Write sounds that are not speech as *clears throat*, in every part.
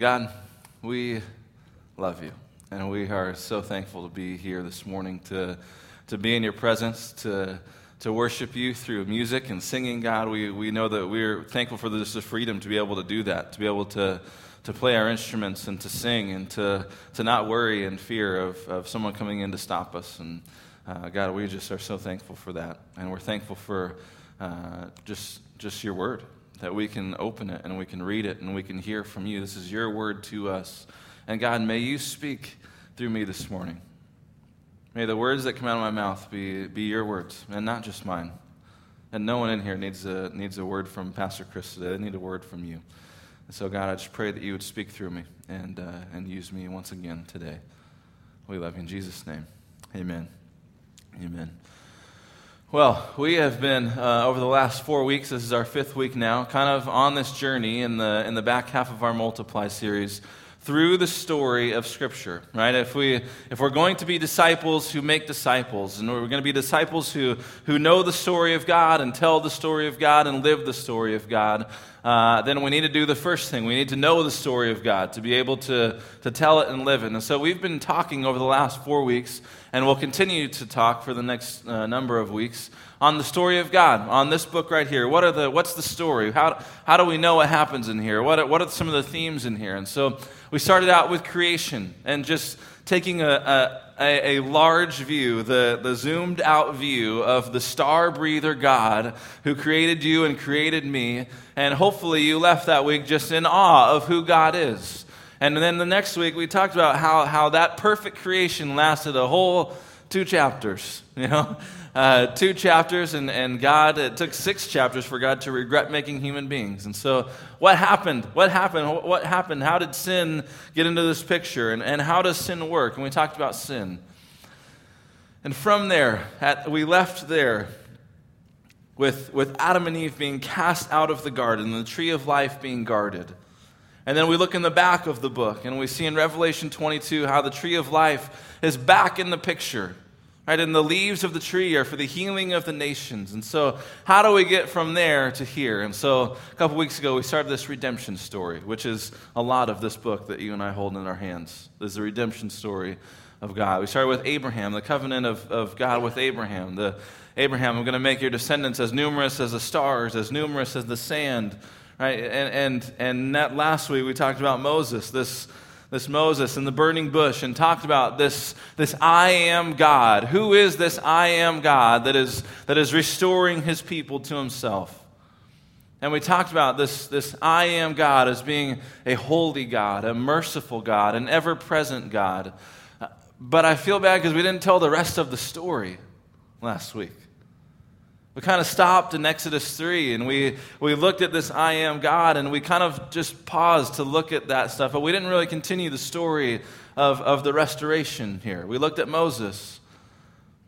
God, we love you, and we are so thankful to be here this morning to, to be in your presence, to, to worship you through music and singing. God, we, we know that we're thankful for this freedom to be able to do that, to be able to, to play our instruments and to sing and to, to not worry and fear of, of someone coming in to stop us. And uh, God, we just are so thankful for that. And we're thankful for uh, just, just your word that we can open it and we can read it and we can hear from you. This is your word to us. And God, may you speak through me this morning. May the words that come out of my mouth be, be your words and not just mine. And no one in here needs a, needs a word from Pastor Chris today. They need a word from you. And so, God, I just pray that you would speak through me and, uh, and use me once again today. We love you in Jesus' name. Amen. Amen. Well, we have been uh, over the last four weeks. This is our fifth week now, kind of on this journey in the in the back half of our multiply series through the story of Scripture. Right? If we if we're going to be disciples who make disciples, and we're going to be disciples who who know the story of God and tell the story of God and live the story of God, uh, then we need to do the first thing. We need to know the story of God to be able to to tell it and live it. And so we've been talking over the last four weeks and we'll continue to talk for the next uh, number of weeks on the story of God, on this book right here. What are the, what's the story? How, how do we know what happens in here? What are, what are some of the themes in here? And so we started out with creation and just taking a, a, a, large view, the, the zoomed out view of the star breather God who created you and created me. And hopefully you left that week just in awe of who God is. And then the next week, we talked about how, how that perfect creation lasted a whole two chapters, *laughs* you know? Uh, two chapters, and, and God, it took six chapters for God to regret making human beings. And so, what happened? What happened? What happened? How did sin get into this picture? And, and how does sin work? And we talked about sin. And from there, at, we left there with, with Adam and Eve being cast out of the garden, the tree of life being guarded. And then we look in the back of the book and we see in Revelation 22 how the tree of life is back in the picture. Right? And the leaves of the tree are for the healing of the nations. And so, how do we get from there to here? And so, a couple weeks ago, we started this redemption story, which is a lot of this book that you and I hold in our hands. This is the redemption story of God. We started with Abraham, the covenant of, of God with Abraham. The Abraham, I'm going to make your descendants as numerous as the stars, as numerous as the sand Right? And, and, and that last week we talked about Moses, this, this Moses in the burning bush, and talked about this, this I am God. Who is this I am God that is, that is restoring his people to himself? And we talked about this, this I am God as being a holy God, a merciful God, an ever present God. But I feel bad because we didn't tell the rest of the story last week. We kind of stopped in Exodus 3 and we, we looked at this I am God and we kind of just paused to look at that stuff, but we didn't really continue the story of, of the restoration here. We looked at Moses.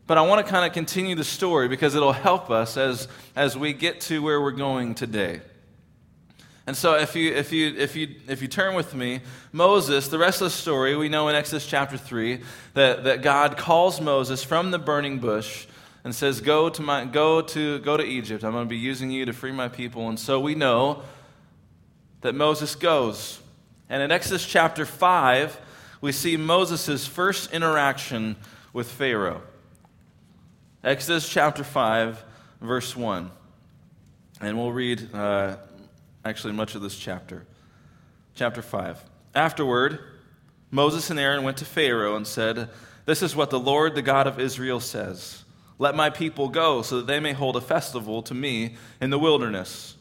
But I want to kind of continue the story because it'll help us as, as we get to where we're going today. And so if you, if, you, if, you, if you turn with me, Moses, the rest of the story, we know in Exodus chapter 3 that, that God calls Moses from the burning bush and says, Go to, my, go to, go to Egypt. I'm going to be using you to free my people. And so we know that Moses goes. And in Exodus chapter 5, we see Moses' first interaction with Pharaoh. Exodus chapter 5, verse 1. And we'll read uh, actually much of this chapter. Chapter 5. Afterward, Moses and Aaron went to Pharaoh and said, This is what the Lord, the God of Israel, says. Let my people go, so that they may hold a festival to me in the wilderness.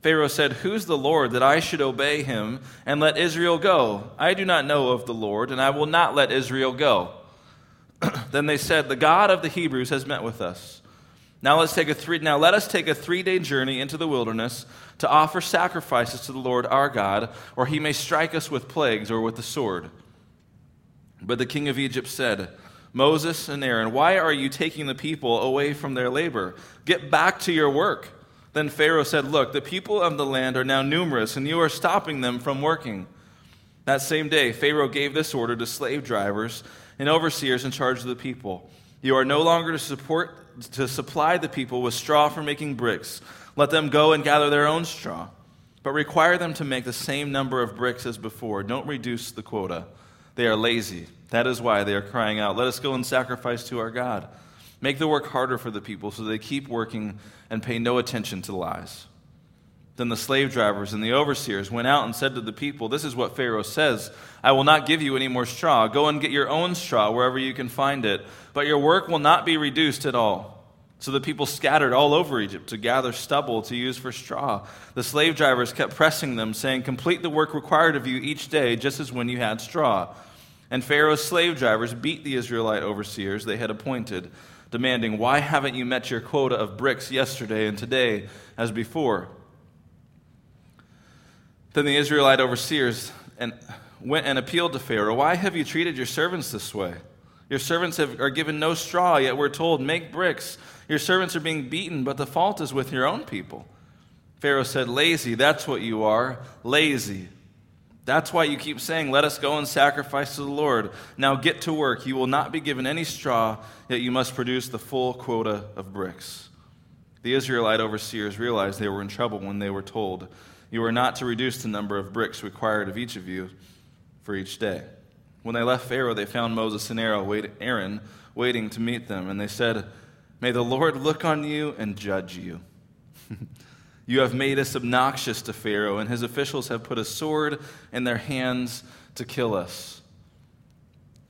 Pharaoh said, Who's the Lord that I should obey him and let Israel go? I do not know of the Lord, and I will not let Israel go. *clears throat* then they said, The God of the Hebrews has met with us. Now let's take a three now let us take a three day journey into the wilderness to offer sacrifices to the Lord our God, or he may strike us with plagues or with the sword. But the king of Egypt said, Moses and Aaron, why are you taking the people away from their labor? Get back to your work. Then Pharaoh said, Look, the people of the land are now numerous, and you are stopping them from working. That same day, Pharaoh gave this order to slave drivers and overseers in charge of the people You are no longer to support to supply the people with straw for making bricks. Let them go and gather their own straw. but require them to make the same number of bricks as before. Don't reduce the quota. They are lazy. That is why they are crying out, Let us go and sacrifice to our God. Make the work harder for the people so they keep working and pay no attention to the lies. Then the slave drivers and the overseers went out and said to the people, This is what Pharaoh says I will not give you any more straw. Go and get your own straw wherever you can find it, but your work will not be reduced at all. So the people scattered all over Egypt to gather stubble to use for straw. The slave drivers kept pressing them, saying, Complete the work required of you each day, just as when you had straw. And Pharaoh's slave drivers beat the Israelite overseers they had appointed, demanding, Why haven't you met your quota of bricks yesterday and today as before? Then the Israelite overseers and went and appealed to Pharaoh, Why have you treated your servants this way? Your servants have, are given no straw, yet we're told, Make bricks. Your servants are being beaten, but the fault is with your own people. Pharaoh said, Lazy, that's what you are, lazy. That's why you keep saying, Let us go and sacrifice to the Lord. Now get to work. You will not be given any straw, yet you must produce the full quota of bricks. The Israelite overseers realized they were in trouble when they were told, You are not to reduce the number of bricks required of each of you for each day. When they left Pharaoh, they found Moses and Aaron waiting to meet them, and they said, May the Lord look on you and judge you. *laughs* You have made us obnoxious to Pharaoh, and his officials have put a sword in their hands to kill us.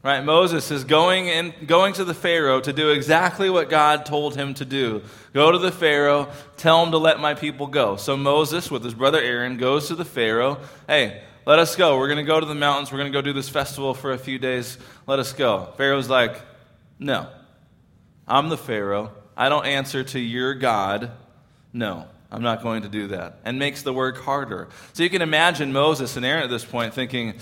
Right? Moses is going, in, going to the Pharaoh to do exactly what God told him to do. Go to the Pharaoh, tell him to let my people go. So Moses, with his brother Aaron, goes to the Pharaoh. Hey, let us go. We're going to go to the mountains. We're going to go do this festival for a few days. Let us go. Pharaoh's like, No. I'm the Pharaoh. I don't answer to your God. No. I'm not going to do that. And makes the work harder. So you can imagine Moses and Aaron at this point thinking,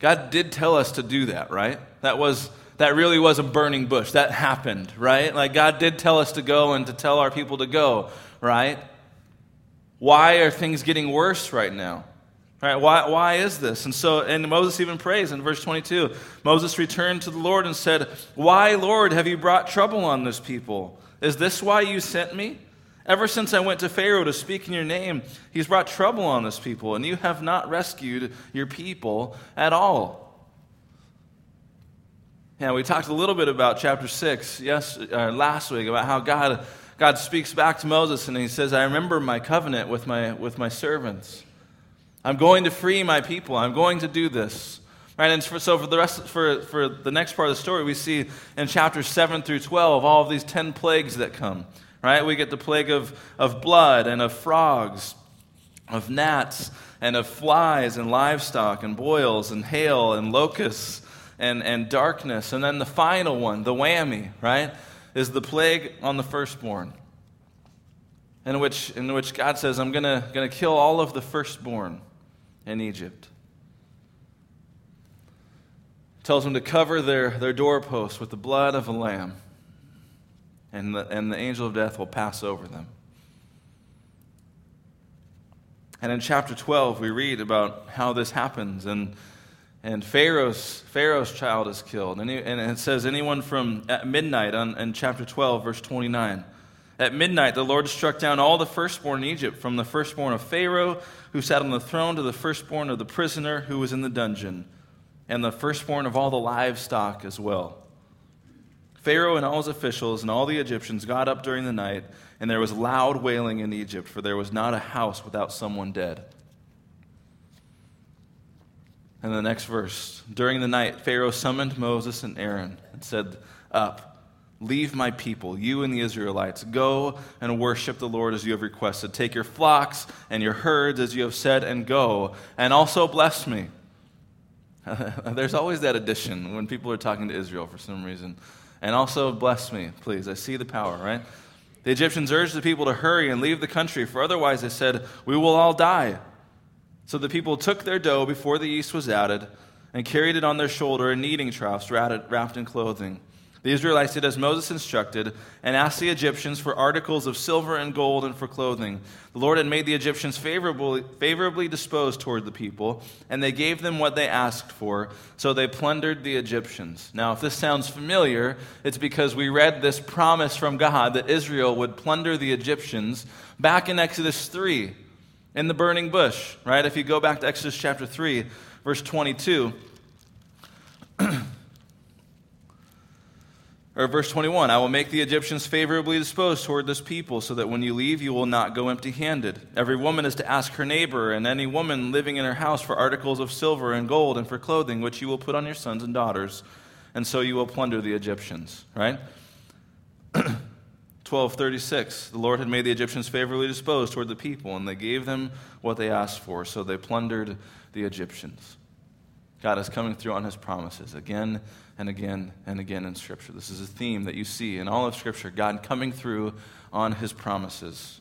God did tell us to do that, right? That was that really was a burning bush. That happened, right? Like God did tell us to go and to tell our people to go, right? Why are things getting worse right now? Right? Why, why is this? And so, and Moses even prays in verse 22. Moses returned to the Lord and said, Why, Lord, have you brought trouble on this people? Is this why you sent me? Ever since I went to Pharaoh to speak in your name, he's brought trouble on this people, and you have not rescued your people at all. Yeah, we talked a little bit about chapter 6 yes, uh, last week about how God, God speaks back to Moses and he says, I remember my covenant with my, with my servants. I'm going to free my people. I'm going to do this. Right, and for, so for the rest, for, for the next part of the story, we see in chapters 7 through 12 all of these 10 plagues that come right? We get the plague of, of blood and of frogs, of gnats and of flies and livestock and boils and hail and locusts and, and darkness. And then the final one, the whammy, right, is the plague on the firstborn. In which, in which God says, I'm going to kill all of the firstborn in Egypt. Tells them to cover their, their doorposts with the blood of a lamb and the, and the angel of death will pass over them. And in chapter 12, we read about how this happens. And, and Pharaoh's, Pharaoh's child is killed. And, he, and it says, anyone from at midnight on, in chapter 12, verse 29. At midnight, the Lord struck down all the firstborn in Egypt, from the firstborn of Pharaoh, who sat on the throne, to the firstborn of the prisoner who was in the dungeon, and the firstborn of all the livestock as well. Pharaoh and all his officials and all the Egyptians got up during the night, and there was loud wailing in Egypt, for there was not a house without someone dead. And the next verse During the night, Pharaoh summoned Moses and Aaron and said, Up, leave my people, you and the Israelites. Go and worship the Lord as you have requested. Take your flocks and your herds as you have said, and go. And also bless me. *laughs* There's always that addition when people are talking to Israel for some reason. And also bless me, please. I see the power, right? The Egyptians urged the people to hurry and leave the country, for otherwise they said, We will all die. So the people took their dough before the yeast was added and carried it on their shoulder in kneading troughs wrapped in clothing. The Israelites did as Moses instructed and asked the Egyptians for articles of silver and gold and for clothing. The Lord had made the Egyptians favorably, favorably disposed toward the people, and they gave them what they asked for, so they plundered the Egyptians. Now, if this sounds familiar, it's because we read this promise from God that Israel would plunder the Egyptians back in Exodus 3. in the burning bush, right? If you go back to Exodus chapter 3, verse 22, or verse 21 I will make the Egyptians favorably disposed toward this people, so that when you leave, you will not go empty handed. Every woman is to ask her neighbor, and any woman living in her house for articles of silver and gold and for clothing, which you will put on your sons and daughters, and so you will plunder the Egyptians, right? *clears throat* 1236 The Lord had made the Egyptians favorably disposed toward the people, and they gave them what they asked for, so they plundered the Egyptians. God is coming through on his promises again and again and again in Scripture. This is a theme that you see in all of Scripture God coming through on his promises.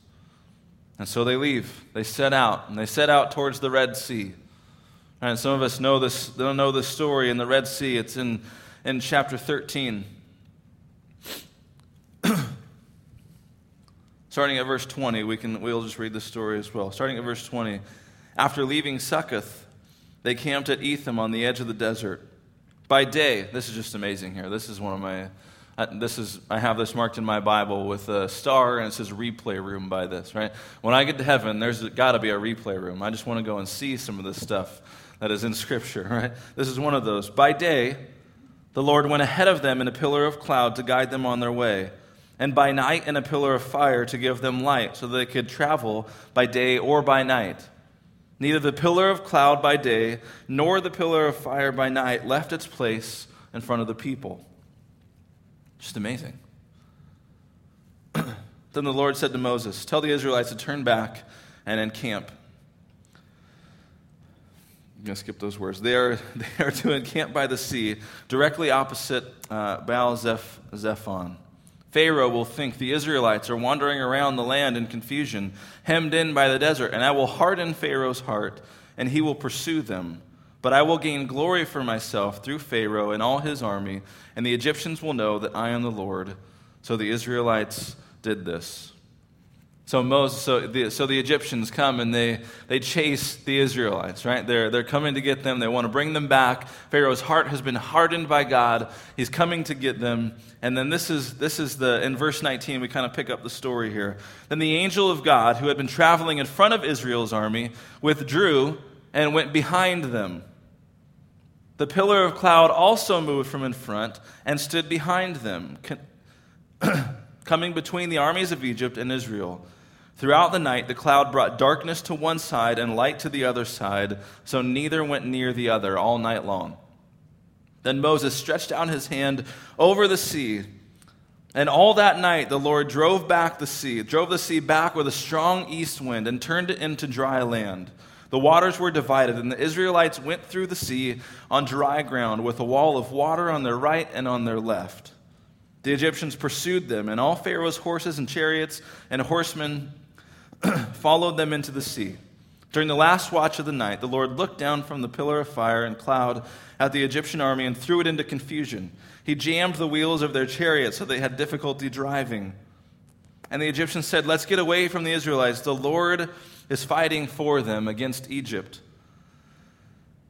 And so they leave. They set out, and they set out towards the Red Sea. And some of us know this, don't know this story in the Red Sea. It's in, in chapter 13. *clears throat* Starting at verse 20, we can, we'll just read the story as well. Starting at verse 20. After leaving Succoth, they camped at Etham on the edge of the desert. By day, this is just amazing here. This is one of my, uh, this is, I have this marked in my Bible with a star, and it says replay room by this, right? When I get to heaven, there's got to be a replay room. I just want to go and see some of this stuff that is in Scripture, *laughs* right? This is one of those. By day, the Lord went ahead of them in a pillar of cloud to guide them on their way and by night in a pillar of fire to give them light, so they could travel by day or by night. Neither the pillar of cloud by day nor the pillar of fire by night left its place in front of the people. Just amazing. *clears throat* then the Lord said to Moses, Tell the Israelites to turn back and encamp. I'm going to skip those words. They are, *laughs* they are to encamp by the sea, directly opposite uh, Baal Zeph, Zephon. Pharaoh will think the Israelites are wandering around the land in confusion, hemmed in by the desert, and I will harden Pharaoh's heart, and he will pursue them. But I will gain glory for myself through Pharaoh and all his army, and the Egyptians will know that I am the Lord. So the Israelites did this. So Moses, so the, so the Egyptians come and they, they chase the Israelites, right? They're, they're coming to get them. They want to bring them back. Pharaoh's heart has been hardened by God. He's coming to get them. And then this is, this is the, in verse 19, we kind of pick up the story here. Then the angel of God, who had been traveling in front of Israel's army, withdrew and went behind them. The pillar of cloud also moved from in front and stood behind them, *clears throat* coming between the armies of Egypt and Israel. Throughout the night, the cloud brought darkness to one side and light to the other side, so neither went near the other all night long. Then Moses stretched out his hand over the sea, and all that night the Lord drove back the sea, drove the sea back with a strong east wind, and turned it into dry land. The waters were divided, and the Israelites went through the sea on dry ground with a wall of water on their right and on their left. The Egyptians pursued them, and all Pharaoh's horses and chariots and horsemen *clears throat* followed them into the sea. During the last watch of the night, the Lord looked down from the pillar of fire and cloud at the Egyptian army and threw it into confusion. He jammed the wheels of their chariots so they had difficulty driving. And the Egyptians said, Let's get away from the Israelites. The Lord is fighting for them against Egypt.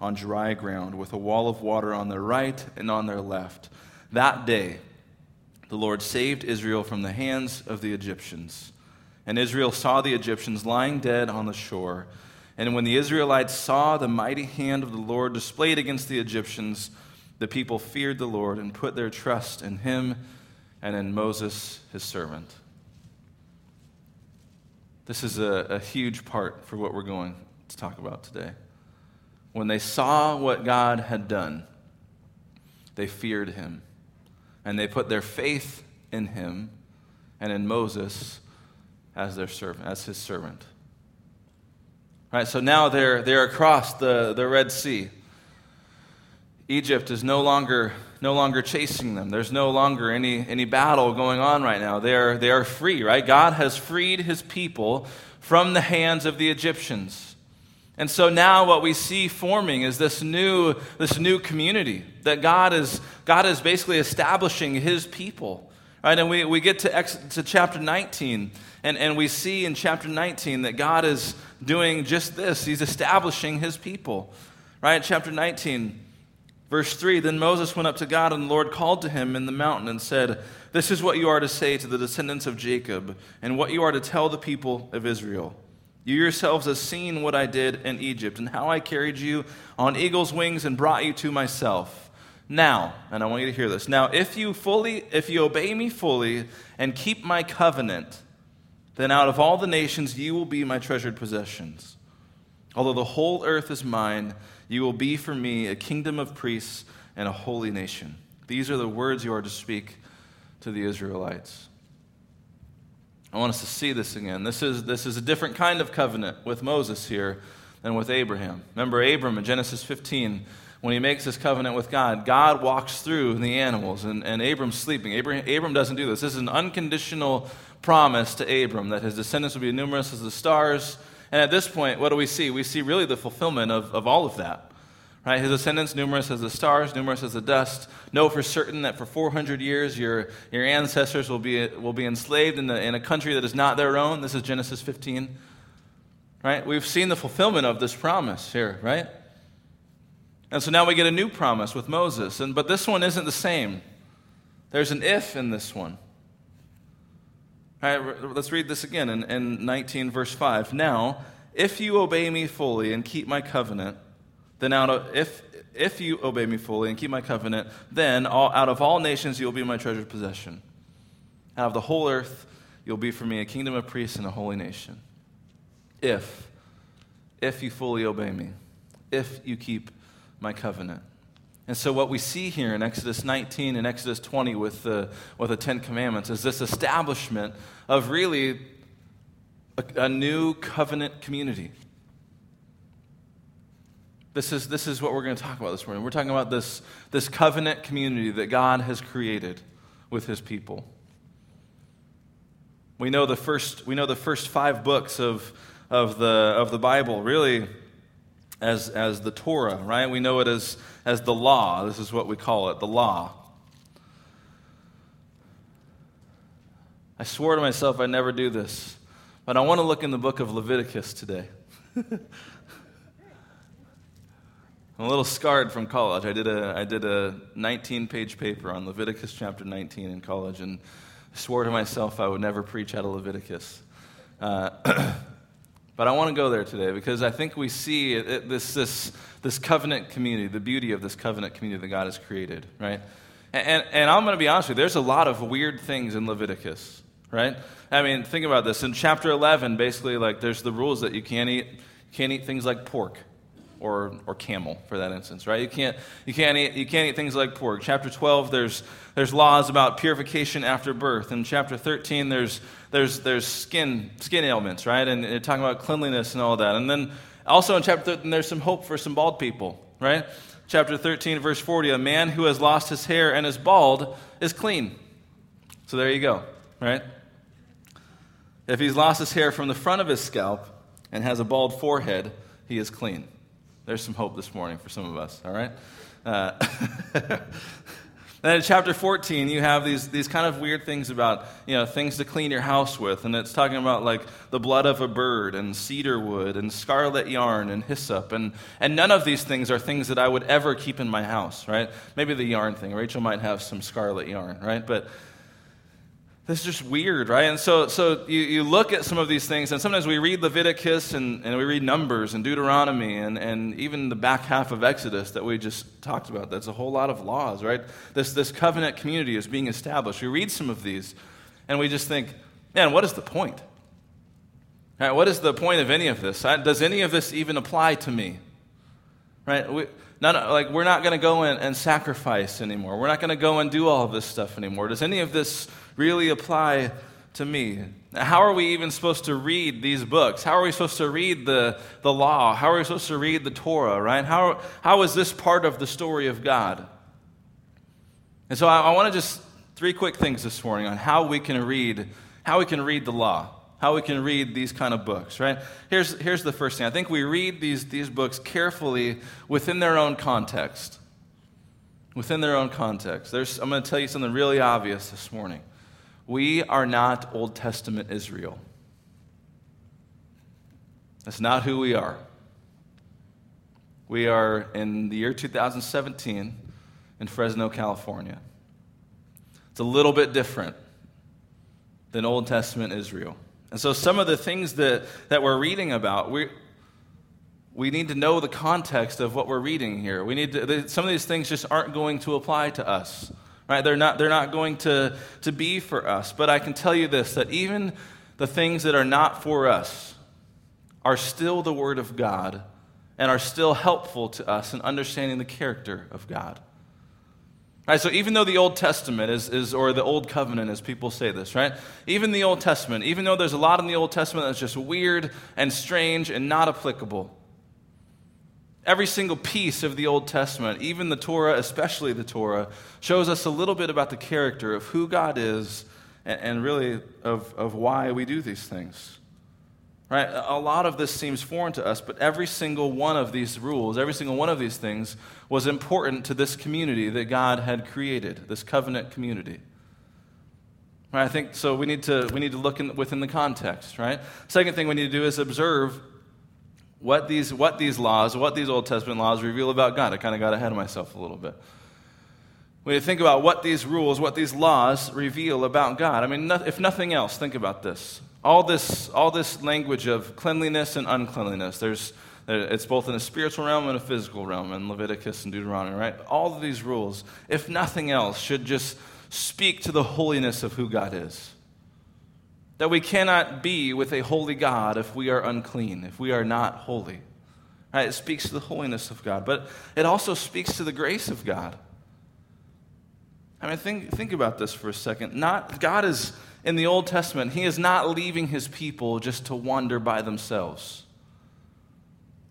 on dry ground, with a wall of water on their right and on their left. That day, the Lord saved Israel from the hands of the Egyptians. And Israel saw the Egyptians lying dead on the shore. And when the Israelites saw the mighty hand of the Lord displayed against the Egyptians, the people feared the Lord and put their trust in him and in Moses, his servant. This is a, a huge part for what we're going to talk about today. When they saw what God had done, they feared him. And they put their faith in him and in Moses as their servant, as his servant. All right, so now they're, they're across the, the Red Sea. Egypt is no longer, no longer chasing them. There's no longer any, any battle going on right now. They are, they are free, right? God has freed his people from the hands of the Egyptians. And so now what we see forming is this new, this new community that God is, God is basically establishing his people. Right? And we, we get to, ex, to chapter 19, and, and we see in chapter 19 that God is doing just this. He's establishing his people. Right? Chapter 19, verse 3 Then Moses went up to God, and the Lord called to him in the mountain and said, This is what you are to say to the descendants of Jacob, and what you are to tell the people of Israel. You yourselves have seen what I did in Egypt, and how I carried you on eagle's wings and brought you to myself. Now, and I want you to hear this. Now, if you fully, if you obey me fully and keep my covenant, then out of all the nations you will be my treasured possessions. Although the whole earth is mine, you will be for me a kingdom of priests and a holy nation. These are the words you are to speak to the Israelites. I want us to see this again. This is, this is a different kind of covenant with Moses here than with Abraham. Remember Abram in Genesis 15 when he makes this covenant with God, God walks through the animals, and, and Abram's sleeping. Abram, Abram doesn't do this. This is an unconditional promise to Abram that his descendants will be numerous as the stars. And at this point, what do we see? We see really the fulfillment of, of all of that. Right? His descendants, numerous as the stars, numerous as the dust. Know for certain that for 400 years your, your ancestors will be, will be enslaved in, the, in a country that is not their own. This is Genesis 15. Right? We've seen the fulfillment of this promise here, right? And so now we get a new promise with Moses. And, but this one isn't the same. There's an if in this one. All right, let's read this again in, in 19, verse 5. Now, if you obey me fully and keep my covenant, then out of, if, if you obey me fully and keep my covenant, then all, out of all nations you'll be my treasured possession. Out of the whole earth you'll be for me a kingdom of priests and a holy nation. If, if you fully obey me, if you keep my covenant. And so, what we see here in Exodus 19 and Exodus 20 with the, with the Ten Commandments is this establishment of really a, a new covenant community. This is, this is what we're going to talk about this morning. We're talking about this, this covenant community that God has created with his people. We know the first, we know the first five books of, of, the, of the Bible really as, as the Torah, right? We know it as, as the law. This is what we call it, the law. I swore to myself I'd never do this, but I want to look in the book of Leviticus today. *laughs* I'm a little scarred from college. I did a, I did a 19 page paper on Leviticus chapter 19 in college and swore to myself I would never preach out of Leviticus. Uh, *clears throat* But I want to go there today because I think we see it, this, this, this covenant community, the beauty of this covenant community that God has created, right? And, and I'm going to be honest with you, there's a lot of weird things in Leviticus, right? I mean, think about this. In chapter 11, basically, like, there's the rules that you can't eat, can't eat things like pork or, or camel for that instance, right? You can't, you, can't eat, you can't eat things like pork. Chapter 12, there's, there's laws about purification after birth. In chapter 13, there's, there's, there's skin, skin ailments, right? And they're talking about cleanliness and all that. And then also in chapter 13, there's some hope for some bald people, right? Chapter 13, verse 40, a man who has lost his hair and is bald is clean. So there you go, right? If he's lost his hair from the front of his scalp and has a bald forehead, he is clean. There's some hope this morning for some of us, all right? Uh, *laughs* then in chapter 14, you have these, these kind of weird things about, you know, things to clean your house with. And it's talking about like the blood of a bird and cedar wood and scarlet yarn and hyssop. And, and none of these things are things that I would ever keep in my house, right? Maybe the yarn thing. Rachel might have some scarlet yarn, right? But this is just weird, right? And so, so you, you look at some of these things, and sometimes we read Leviticus and, and we read Numbers and Deuteronomy and, and even the back half of Exodus that we just talked about. That's a whole lot of laws, right? This, this covenant community is being established. We read some of these, and we just think, man, what is the point? Right, what is the point of any of this? Does any of this even apply to me? Right? We, not, like, we're not going to go and sacrifice anymore. We're not going to go and do all of this stuff anymore. Does any of this really apply to me? How are we even supposed to read these books? How are we supposed to read the, the law? How are we supposed to read the Torah, right? How, how is this part of the story of God? And so I, I want to just three quick things this morning on how we can read, how we can read the law. how we can read these kind of books, right? Here's, here's the first thing. I think we read these, these books carefully within their own context. Within their own context. There's, I'm going to tell you something really obvious this morning. We are not Old Testament Israel. That's not who we are. We are in the year 2017 in Fresno, California. It's a little bit different than Old Testament Israel. And so, some of the things that, that we're reading about, we, we need to know the context of what we're reading here. We need to, some of these things just aren't going to apply to us, right? They're not, they're not going to, to be for us. But I can tell you this that even the things that are not for us are still the Word of God and are still helpful to us in understanding the character of God. Right, so even though the Old Testament is, is, or the Old Covenant, as people say this, right? Even the Old Testament, even though there's a lot in the Old Testament that's just weird and strange and not applicable, every single piece of the Old Testament, even the Torah, especially the Torah, shows us a little bit about the character of who God is and, and really of, of why we do these things. Right? A lot of this seems foreign to us, but every single one of these rules, every single one of these things was important to this community that God had created, this covenant community. Right? I think so we need to we need to look in, within the context, right? Second thing we need to do is observe what these what these laws, what these Old Testament laws reveal about God. I kind of got ahead of myself a little bit. When you think about what these rules, what these laws reveal about God, I mean, if nothing else, think about this all this, all this language of cleanliness and uncleanliness. There's, it's both in a spiritual realm and a physical realm in Leviticus and Deuteronomy, right? All of these rules, if nothing else, should just speak to the holiness of who God is. That we cannot be with a holy God if we are unclean, if we are not holy. Right? It speaks to the holiness of God, but it also speaks to the grace of God. I mean, think, think about this for a second. Not, God is in the Old Testament, he is not leaving his people just to wander by themselves.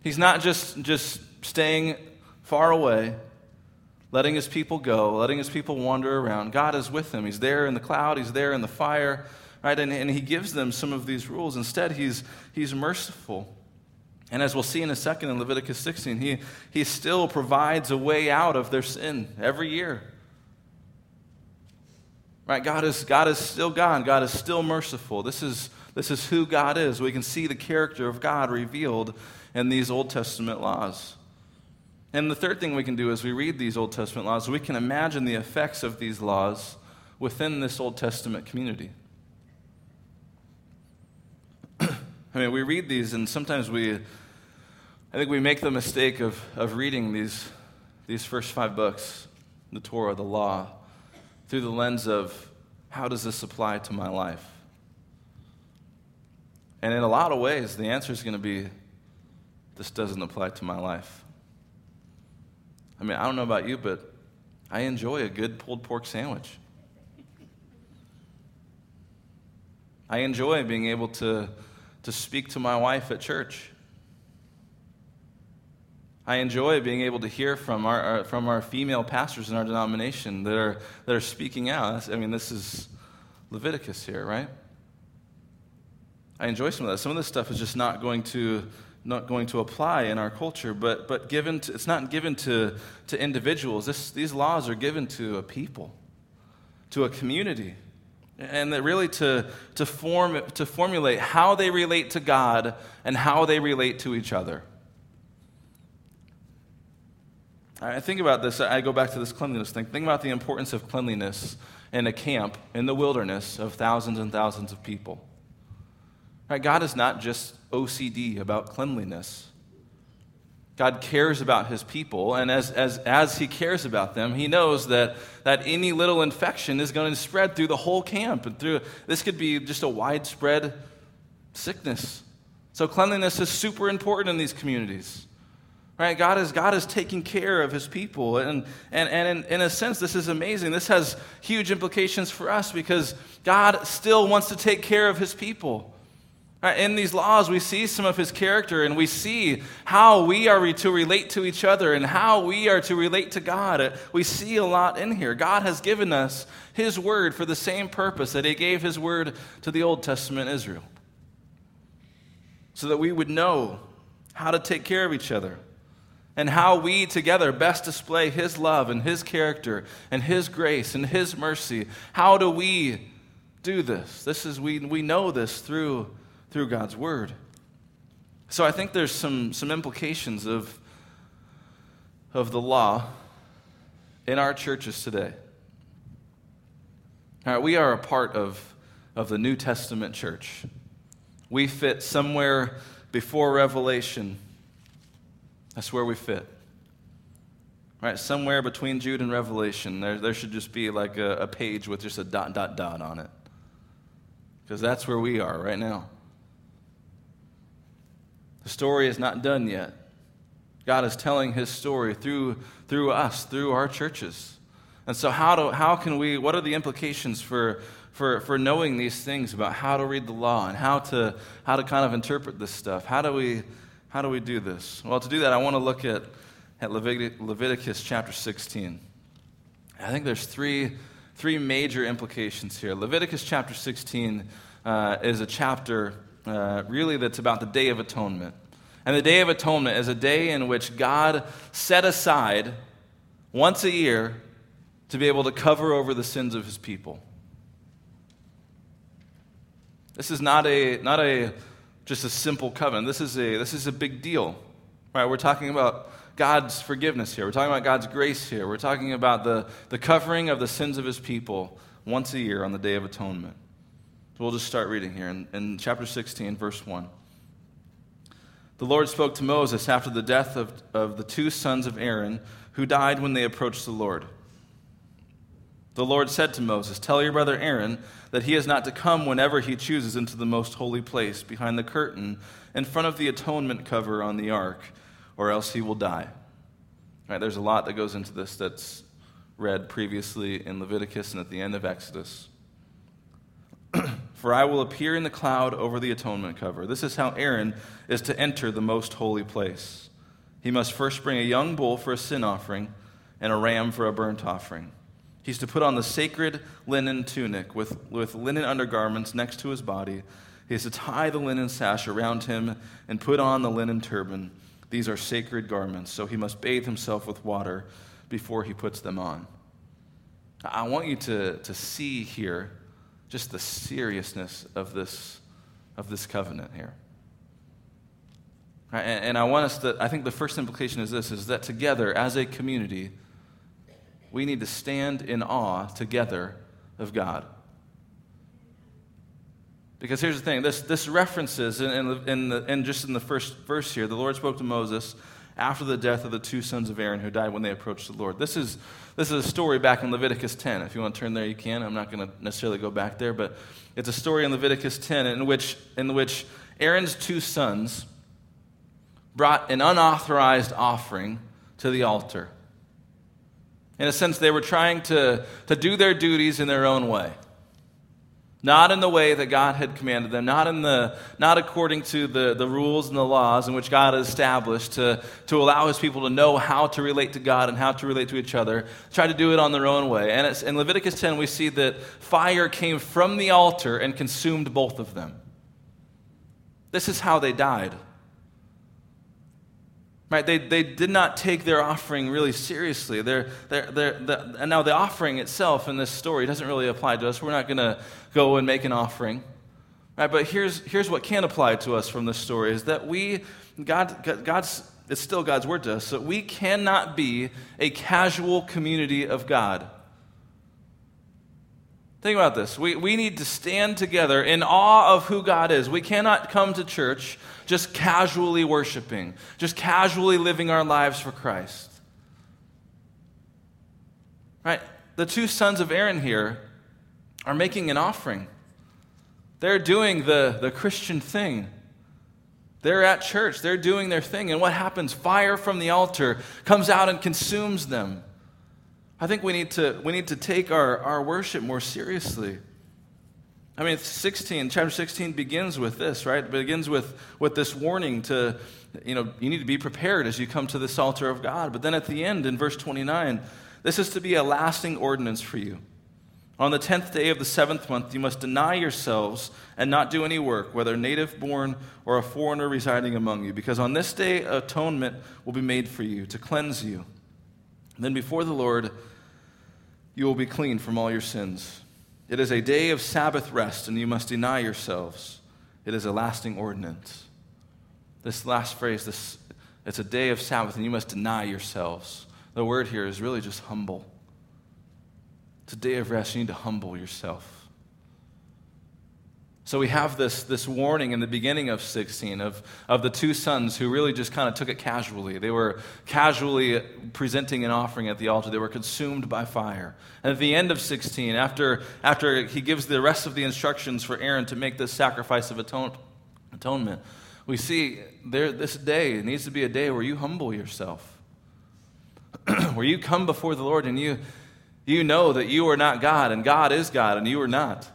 He's not just, just staying far away, letting his people go, letting his people wander around. God is with them. He's there in the cloud, he's there in the fire, right? And, and he gives them some of these rules. Instead, he's, he's merciful. And as we'll see in a second in Leviticus 16, he, he still provides a way out of their sin every year. Right? God is, God is still God. God is still merciful. This is, this is who God is. We can see the character of God revealed in these Old Testament laws. And the third thing we can do as we read these Old Testament laws, we can imagine the effects of these laws within this Old Testament community. I mean, we read these, and sometimes we, I think we make the mistake of, of reading these, these first five books the Torah, the law, through the lens of how does this apply to my life? And in a lot of ways, the answer is going to be this doesn't apply to my life. I mean, I don't know about you, but I enjoy a good pulled pork sandwich. I enjoy being able to, to speak to my wife at church. I enjoy being able to hear from our, our, from our female pastors in our denomination that are, that are speaking out. I mean, this is Leviticus here, right? I enjoy some of that. Some of this stuff is just not going to not going to apply in our culture, but, but given to, it's not given to, to individuals. This, these laws are given to a people, to a community, and that really to, to, form, to formulate how they relate to God and how they relate to each other. I think about this, I go back to this cleanliness thing. Think about the importance of cleanliness in a camp in the wilderness of thousands and thousands of people. Right? God is not just OCD about cleanliness. God cares about his people, and as, as, as he cares about them, he knows that, that any little infection is going to spread through the whole camp. And through this could be just a widespread sickness. So cleanliness is super important in these communities. Right? God is, God is taking care of his people. And, and, and in, in a sense, this is amazing. This has huge implications for us because God still wants to take care of his people. Right? In these laws, we see some of his character and we see how we are to relate to each other and how we are to relate to God. Uh, we see a lot in here. God has given us his word for the same purpose that he gave his word to the Old Testament Israel. so that we would know how to take care of each other and how we together best display His love and His character and His grace and His mercy. How do we do this? This is we, we know this through, through God's Word. So I think there's some, some implications of, of the law in our churches today. All right, we are a part of, of the New Testament church. We fit somewhere before Revelation that's where we fit. Right? Somewhere between Jude and Revelation, there, there should just be like a, a page with just a dot, dot, dot on it. Because that's where we are right now. The story is not done yet. God is telling his story through, through us, through our churches. And so, how, do, how can we, what are the implications for, for, for knowing these things about how to read the law and how to, how to kind of interpret this stuff? How do we, how do we do this? Well, to do that, I want to look at, at Leviticus chapter 16. I think there's three, three major implications here. Leviticus chapter 16 uh, is a chapter uh, really that's about the Day of Atonement. And the Day of Atonement is a day in which God set aside once a year to be able to cover over the sins of his people. This is not a, not a just a simple covenant. This is a, this is a big deal. Right? We're talking about God's forgiveness here. We're talking about God's grace here. We're talking about the, the covering of the sins of his people once a year on the Day of Atonement. We'll just start reading here in, in chapter 16, verse 1. The Lord spoke to Moses after the death of, of the two sons of Aaron who died when they approached the Lord. The Lord said to Moses, Tell your brother Aaron that he is not to come whenever he chooses into the most holy place behind the curtain in front of the atonement cover on the ark, or else he will die. Right, there's a lot that goes into this that's read previously in Leviticus and at the end of Exodus. *clears throat* For I will appear in the cloud over the atonement cover. This is how Aaron is to enter the most holy place. He must first bring a young bull for a sin offering and a ram for a burnt offering. He's to put on the sacred linen tunic with, with linen undergarments next to his body. He is to tie the linen sash around him and put on the linen turban. These are sacred garments, so he must bathe himself with water before he puts them on. I want you to, to see here just the seriousness of this, of this covenant here. And, I want us to, I think the first implication is this, is that together as a community, we need to stand in awe together of God. Because here's the thing this, this references, in, in, in, the, in just in the first verse here, the Lord spoke to Moses after the death of the two sons of Aaron who died when they approached the Lord. This is, this is a story back in Leviticus 10. If you want to turn there, you can. I'm not going to necessarily go back there, but it's a story in Leviticus 10 in which, in which Aaron's two sons brought an unauthorized offering to the altar. In a sense, they were trying to, to do their duties in their own way. Not in the way that God had commanded them, not, in the, not according to the, the rules and the laws in which God has established to, to allow his people to know how to relate to God and how to relate to each other. Try to do it on their own way. And in Leviticus 10, we see that fire came from the altar and consumed both of them. This is how they died. Right? They, they did not take their offering really seriously. They're, they're, they're, the, and now, the offering itself in this story doesn't really apply to us. We're not going to go and make an offering. Right? But here's, here's what can apply to us from this story is that we, God, God's, it's still God's word to us, that we cannot be a casual community of God. Think about this. We, we need to stand together in awe of who God is. We cannot come to church just casually worshiping, just casually living our lives for Christ. Right? The two sons of Aaron here are making an offering. They're doing the, the Christian thing. They're at church, they're doing their thing. And what happens? Fire from the altar comes out and consumes them. I think we need to, we need to take our, our worship more seriously. I mean, 16, chapter 16 begins with this, right? It begins with, with this warning to, you know, you need to be prepared as you come to this altar of God. But then at the end, in verse 29, this is to be a lasting ordinance for you. On the tenth day of the seventh month, you must deny yourselves and not do any work, whether native born or a foreigner residing among you, because on this day atonement will be made for you to cleanse you. Then before the Lord, you will be clean from all your sins. It is a day of Sabbath rest, and you must deny yourselves. It is a lasting ordinance. This last phrase, this, it's a day of Sabbath, and you must deny yourselves. The word here is really just humble. It's a day of rest. You need to humble yourself. So we have this, this warning in the beginning of 16 of, of the two sons who really just kind of took it casually. They were casually presenting an offering at the altar. They were consumed by fire. And at the end of 16, after, after he gives the rest of the instructions for Aaron to make this sacrifice of atone, atonement, we see there, this day needs to be a day where you humble yourself, *clears throat* where you come before the Lord and you you know that you are not God and God is God and you are not.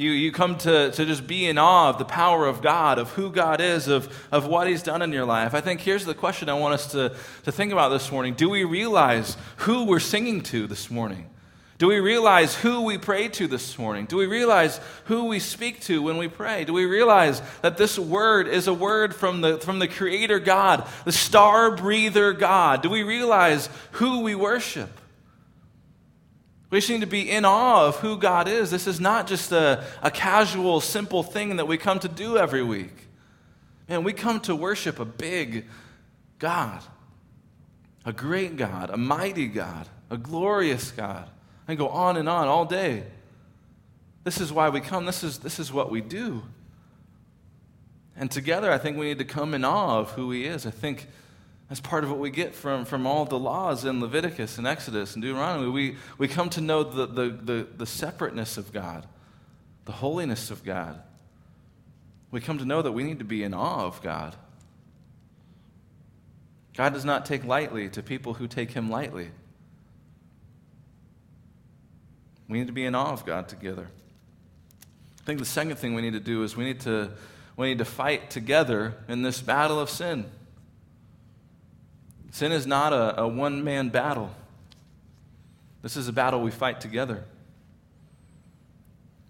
You, you come to, to just be in awe of the power of God, of who God is, of, of what He's done in your life. I think here's the question I want us to, to think about this morning Do we realize who we're singing to this morning? Do we realize who we pray to this morning? Do we realize who we speak to when we pray? Do we realize that this word is a word from the, from the Creator God, the star breather God? Do we realize who we worship? We just need to be in awe of who God is. This is not just a, a casual, simple thing that we come to do every week. Man, we come to worship a big God, a great God, a mighty God, a glorious God. I go on and on all day. This is why we come. This is, this is what we do. And together, I think we need to come in awe of who He is. I think that's part of what we get from, from all the laws in Leviticus and Exodus and Deuteronomy. We, we come to know the, the, the, the separateness of God, the holiness of God. We come to know that we need to be in awe of God. God does not take lightly to people who take him lightly. We need to be in awe of God together. I think the second thing we need to do is we need to, we need to fight together in this battle of sin. Sin is not a, a one man battle, this is a battle we fight together.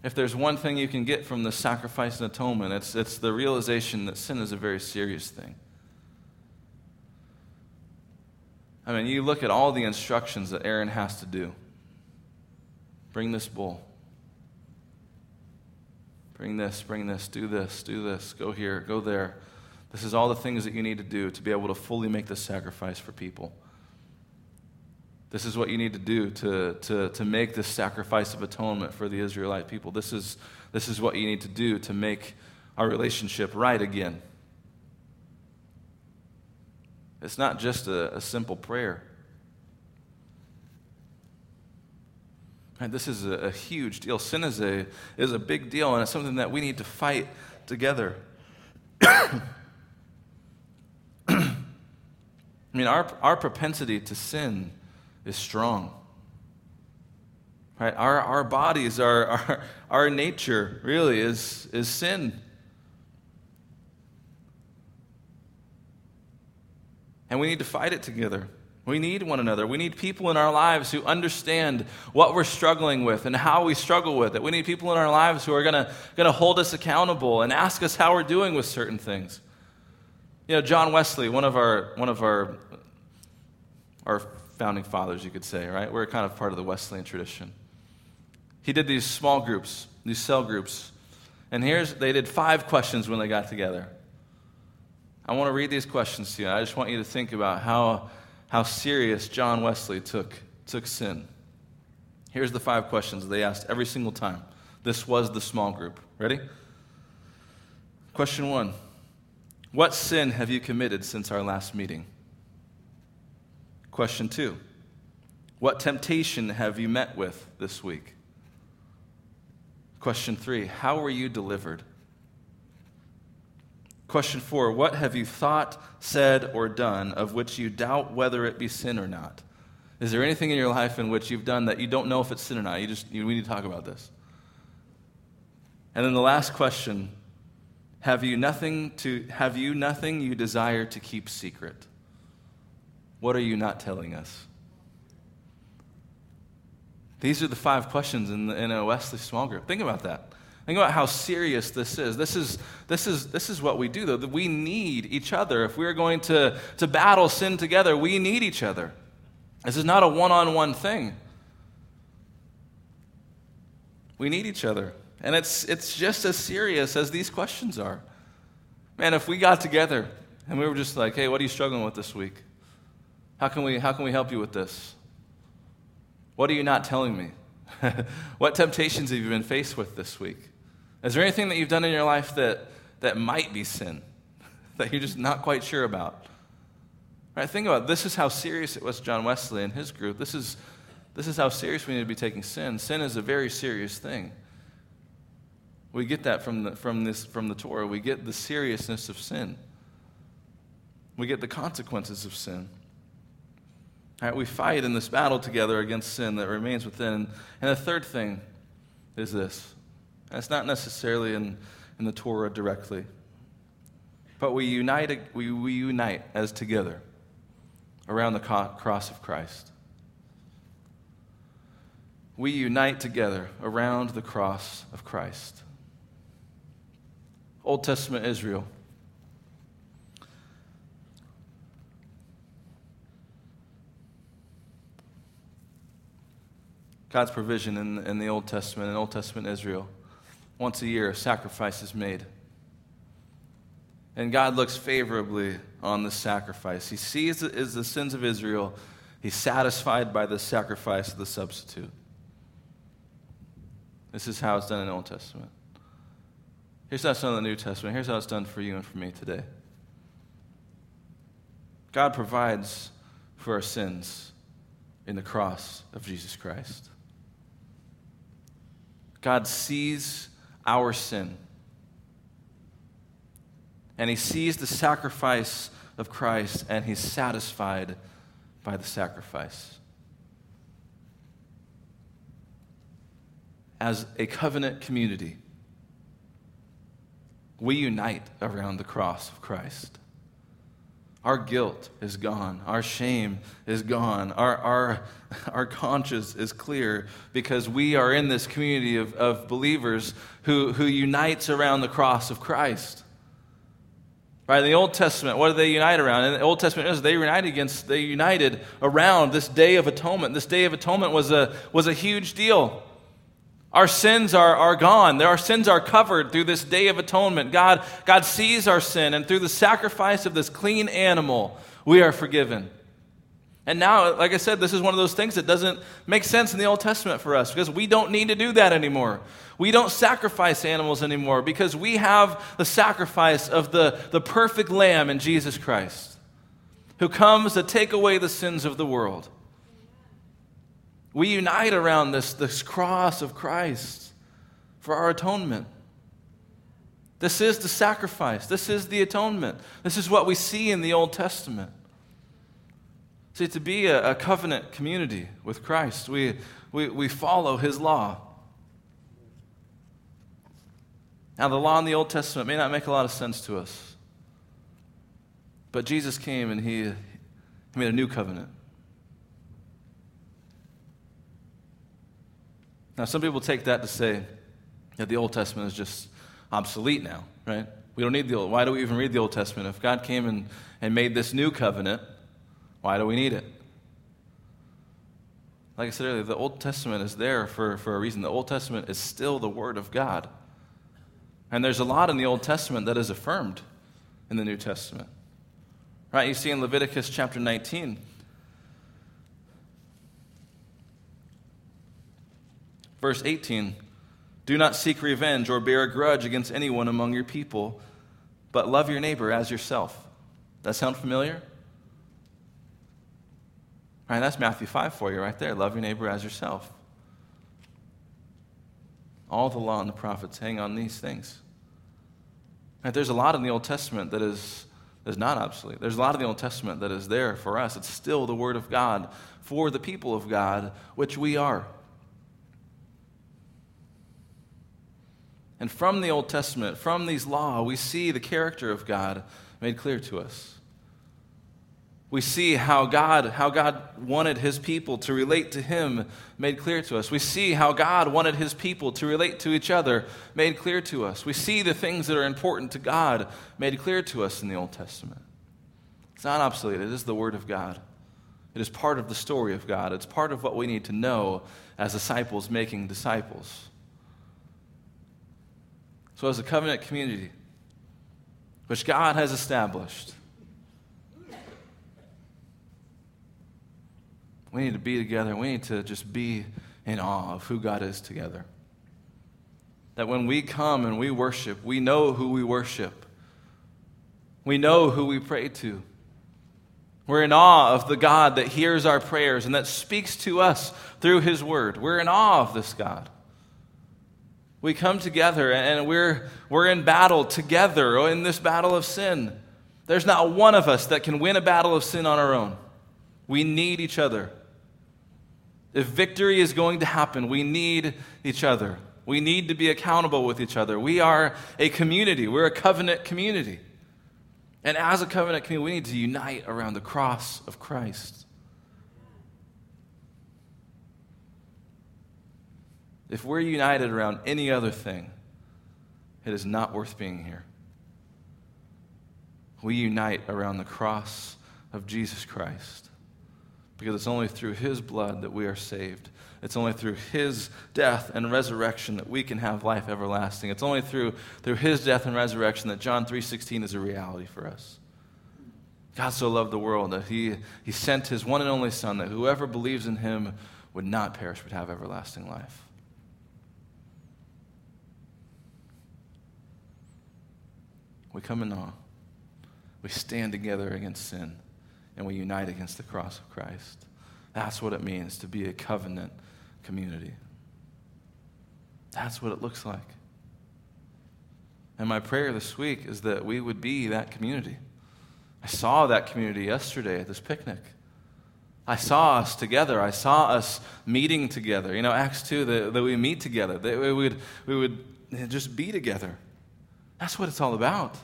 If there's one thing you can get from the sacrifice and atonement, it's, it's the realization that sin is a very serious thing. I mean, you look at all the instructions that Aaron has to do bring this bull. Bring this, bring this, do this, do this, go here, go there. This is all the things that you need to do to be able to fully make this sacrifice for people. This is what you need to do to, to, to make this sacrifice of atonement for the Israelite people. This is, this is what you need to do to make our relationship right again. It's not just a, a simple prayer. Right, this is a, a huge deal. Sin is a, is a big deal, and it's something that we need to fight together. *coughs* I mean, our, our propensity to sin is strong. Right? Our, our bodies, our, *laughs* our, our nature really is, is sin. And we need to fight it together. We need one another. We need people in our lives who understand what we're struggling with and how we struggle with it. We need people in our lives who are going to hold us accountable and ask us how we're doing with certain things. You know, John Wesley, one of our, one of our, our founding fathers, you could say, right? We're kind of part of the Wesleyan tradition. He did these small groups, these cell groups. And here's, they did five questions when they got together. I want to read these questions to you. I just want you to think about how, how serious John Wesley took, took sin. Here's the five questions they asked every single time. This was the small group. Ready? Question one what sin have you committed since our last meeting? Question two What temptation have you met with this week? Question three How were you delivered? Question four What have you thought, said, or done of which you doubt whether it be sin or not? Is there anything in your life in which you've done that you don't know if it's sin or not? You just, you, we need to talk about this. And then the last question have you nothing to have you nothing you desire to keep secret? What are you not telling us? These are the five questions in, the, in a Wesley small group. Think about that. Think about how serious this is. This is, this is, this is what we do, though. We need each other. If we're going to, to battle sin together, we need each other. This is not a one on one thing. We need each other. And it's, it's just as serious as these questions are. Man, if we got together and we were just like, hey, what are you struggling with this week? How can we, how can we help you with this? What are you not telling me? *laughs* what temptations have you been faced with this week? Is there anything that you've done in your life that, that might be sin, *laughs* that you're just not quite sure about? Right, think about it. this is how serious it was John Wesley and his group. This is, this is how serious we need to be taking sin. Sin is a very serious thing. We get that from the, from, this, from the Torah. We get the seriousness of sin. We get the consequences of sin. Right, we fight in this battle together against sin that remains within. And the third thing is this. And it's not necessarily in, in the Torah directly. But we unite, we, we unite as together around the cross of Christ. We unite together around the cross of Christ. Old Testament Israel. God's provision in, in the Old Testament, in Old Testament Israel. Once a year, a sacrifice is made. And God looks favorably on the sacrifice. He sees it as the sins of Israel. He's satisfied by the sacrifice of the substitute. This is how it's done in the Old Testament. Here's how it's done in the New Testament. Here's how it's done for you and for me today. God provides for our sins in the cross of Jesus Christ. God sees our sin. And he sees the sacrifice of Christ, and he's satisfied by the sacrifice. As a covenant community, we unite around the cross of Christ. Our guilt is gone. Our shame is gone. Our, our, *laughs* our conscience is clear because we are in this community of, of believers who, who unites around the cross of Christ. Right, in the Old Testament, what do they unite around? In the Old Testament, they united against, they united around this day of atonement. This day of atonement was a, was a huge deal. Our sins are, are gone. Our sins are covered through this day of atonement. God, God sees our sin, and through the sacrifice of this clean animal, we are forgiven. And now, like I said, this is one of those things that doesn't make sense in the Old Testament for us because we don't need to do that anymore. We don't sacrifice animals anymore because we have the sacrifice of the, the perfect Lamb in Jesus Christ who comes to take away the sins of the world. We unite around this, this cross of Christ for our atonement. This is the sacrifice. This is the atonement. This is what we see in the Old Testament. See, to be a, a covenant community with Christ, we, we, we follow his law. Now, the law in the Old Testament may not make a lot of sense to us, but Jesus came and he, he made a new covenant. Now, some people take that to say that the Old Testament is just obsolete now, right? We don't need the Old. Why do we even read the Old Testament? If God came and, and made this new covenant, why do we need it? Like I said earlier, the Old Testament is there for, for a reason. The Old Testament is still the Word of God. And there's a lot in the Old Testament that is affirmed in the New Testament. Right? You see in Leviticus chapter 19, Verse 18 Do not seek revenge or bear a grudge against anyone among your people, but love your neighbor as yourself. That sound familiar? All right, that's Matthew 5 for you right there. Love your neighbor as yourself. All the law and the prophets hang on these things. Right, there's a lot in the Old Testament that is, is not obsolete. There's a lot of the Old Testament that is there for us. It's still the Word of God for the people of God, which we are. And from the Old Testament, from these law, we see the character of God made clear to us. We see how God, how God wanted his people to relate to him made clear to us. We see how God wanted his people to relate to each other made clear to us. We see the things that are important to God made clear to us in the Old Testament. It's not obsolete, it is the Word of God. It is part of the story of God. It's part of what we need to know as disciples making disciples. So, as a covenant community, which God has established, we need to be together. We need to just be in awe of who God is together. That when we come and we worship, we know who we worship, we know who we pray to. We're in awe of the God that hears our prayers and that speaks to us through His Word. We're in awe of this God. We come together and we're, we're in battle together in this battle of sin. There's not one of us that can win a battle of sin on our own. We need each other. If victory is going to happen, we need each other. We need to be accountable with each other. We are a community, we're a covenant community. And as a covenant community, we need to unite around the cross of Christ. If we're united around any other thing, it is not worth being here. We unite around the cross of Jesus Christ because it's only through his blood that we are saved. It's only through his death and resurrection that we can have life everlasting. It's only through, through his death and resurrection that John 3:16 is a reality for us. God so loved the world that he, he sent his one and only son that whoever believes in him would not perish but have everlasting life. We come in awe. We stand together against sin and we unite against the cross of Christ. That's what it means to be a covenant community. That's what it looks like. And my prayer this week is that we would be that community. I saw that community yesterday at this picnic. I saw us together. I saw us meeting together. You know, Acts 2, that, that we meet together, that we would, we would just be together. That's what it's all about.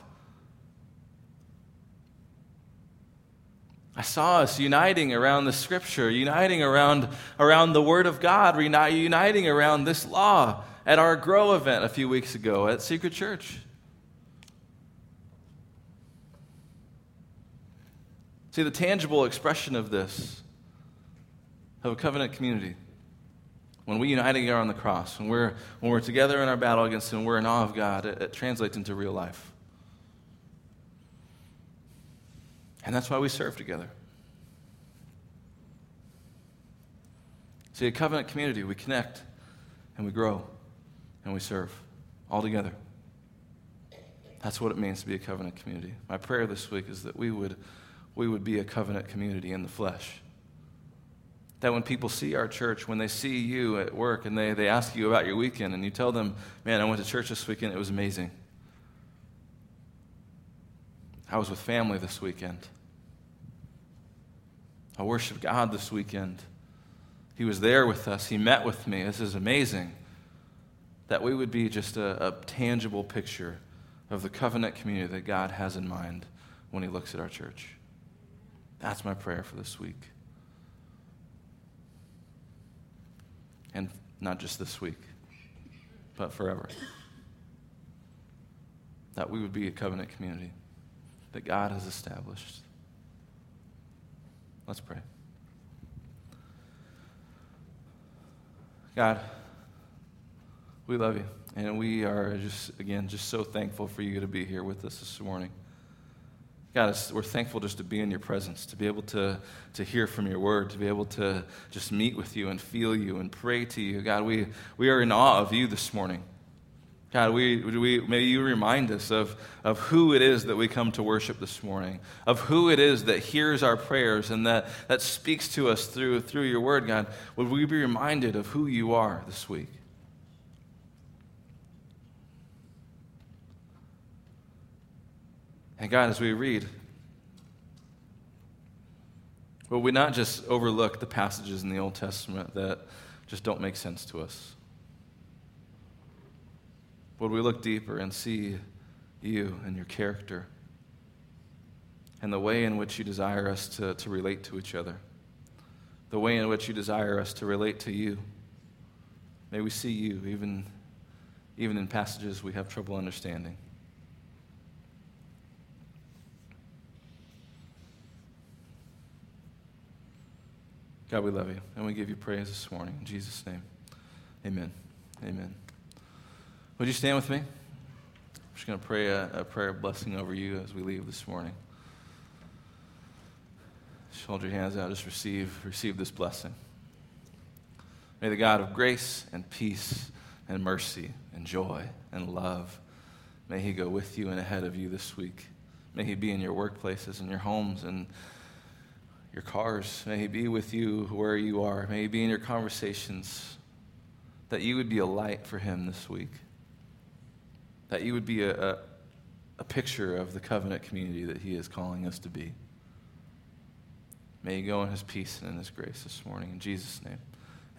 I saw us uniting around the scripture, uniting around, around the word of God, uniting around this law at our Grow event a few weeks ago at Secret Church. See, the tangible expression of this, of a covenant community, when we unite together on the cross, when we're, when we're together in our battle against Him, we're in awe of God, it, it translates into real life. And that's why we serve together. See, a covenant community, we connect and we grow and we serve all together. That's what it means to be a covenant community. My prayer this week is that we would, we would be a covenant community in the flesh. That when people see our church, when they see you at work and they, they ask you about your weekend and you tell them, man, I went to church this weekend, it was amazing. I was with family this weekend. I worshiped God this weekend. He was there with us, He met with me. This is amazing. That we would be just a, a tangible picture of the covenant community that God has in mind when He looks at our church. That's my prayer for this week. And not just this week, but forever. That we would be a covenant community that God has established. Let's pray. God, we love you. And we are just, again, just so thankful for you to be here with us this morning. God, we're thankful just to be in your presence, to be able to, to hear from your word, to be able to just meet with you and feel you and pray to you. God, we, we are in awe of you this morning. God, we, we, may you remind us of, of who it is that we come to worship this morning, of who it is that hears our prayers and that, that speaks to us through, through your word, God. Would we be reminded of who you are this week? And God, as we read, will we not just overlook the passages in the Old Testament that just don't make sense to us? Would we look deeper and see you and your character? and the way in which you desire us to, to relate to each other, the way in which you desire us to relate to you. May we see you even, even in passages we have trouble understanding. God, we love you, and we give you praise this morning. In Jesus' name, amen. Amen. Would you stand with me? I'm just going to pray a, a prayer of blessing over you as we leave this morning. Just hold your hands out. Just receive, receive this blessing. May the God of grace and peace and mercy and joy and love, may he go with you and ahead of you this week. May he be in your workplaces and your homes and your cars. May He be with you where you are. May He be in your conversations. That you would be a light for Him this week. That you would be a, a, a picture of the covenant community that He is calling us to be. May you go in His peace and in His grace this morning. In Jesus' name,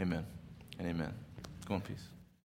amen and amen. Go in peace.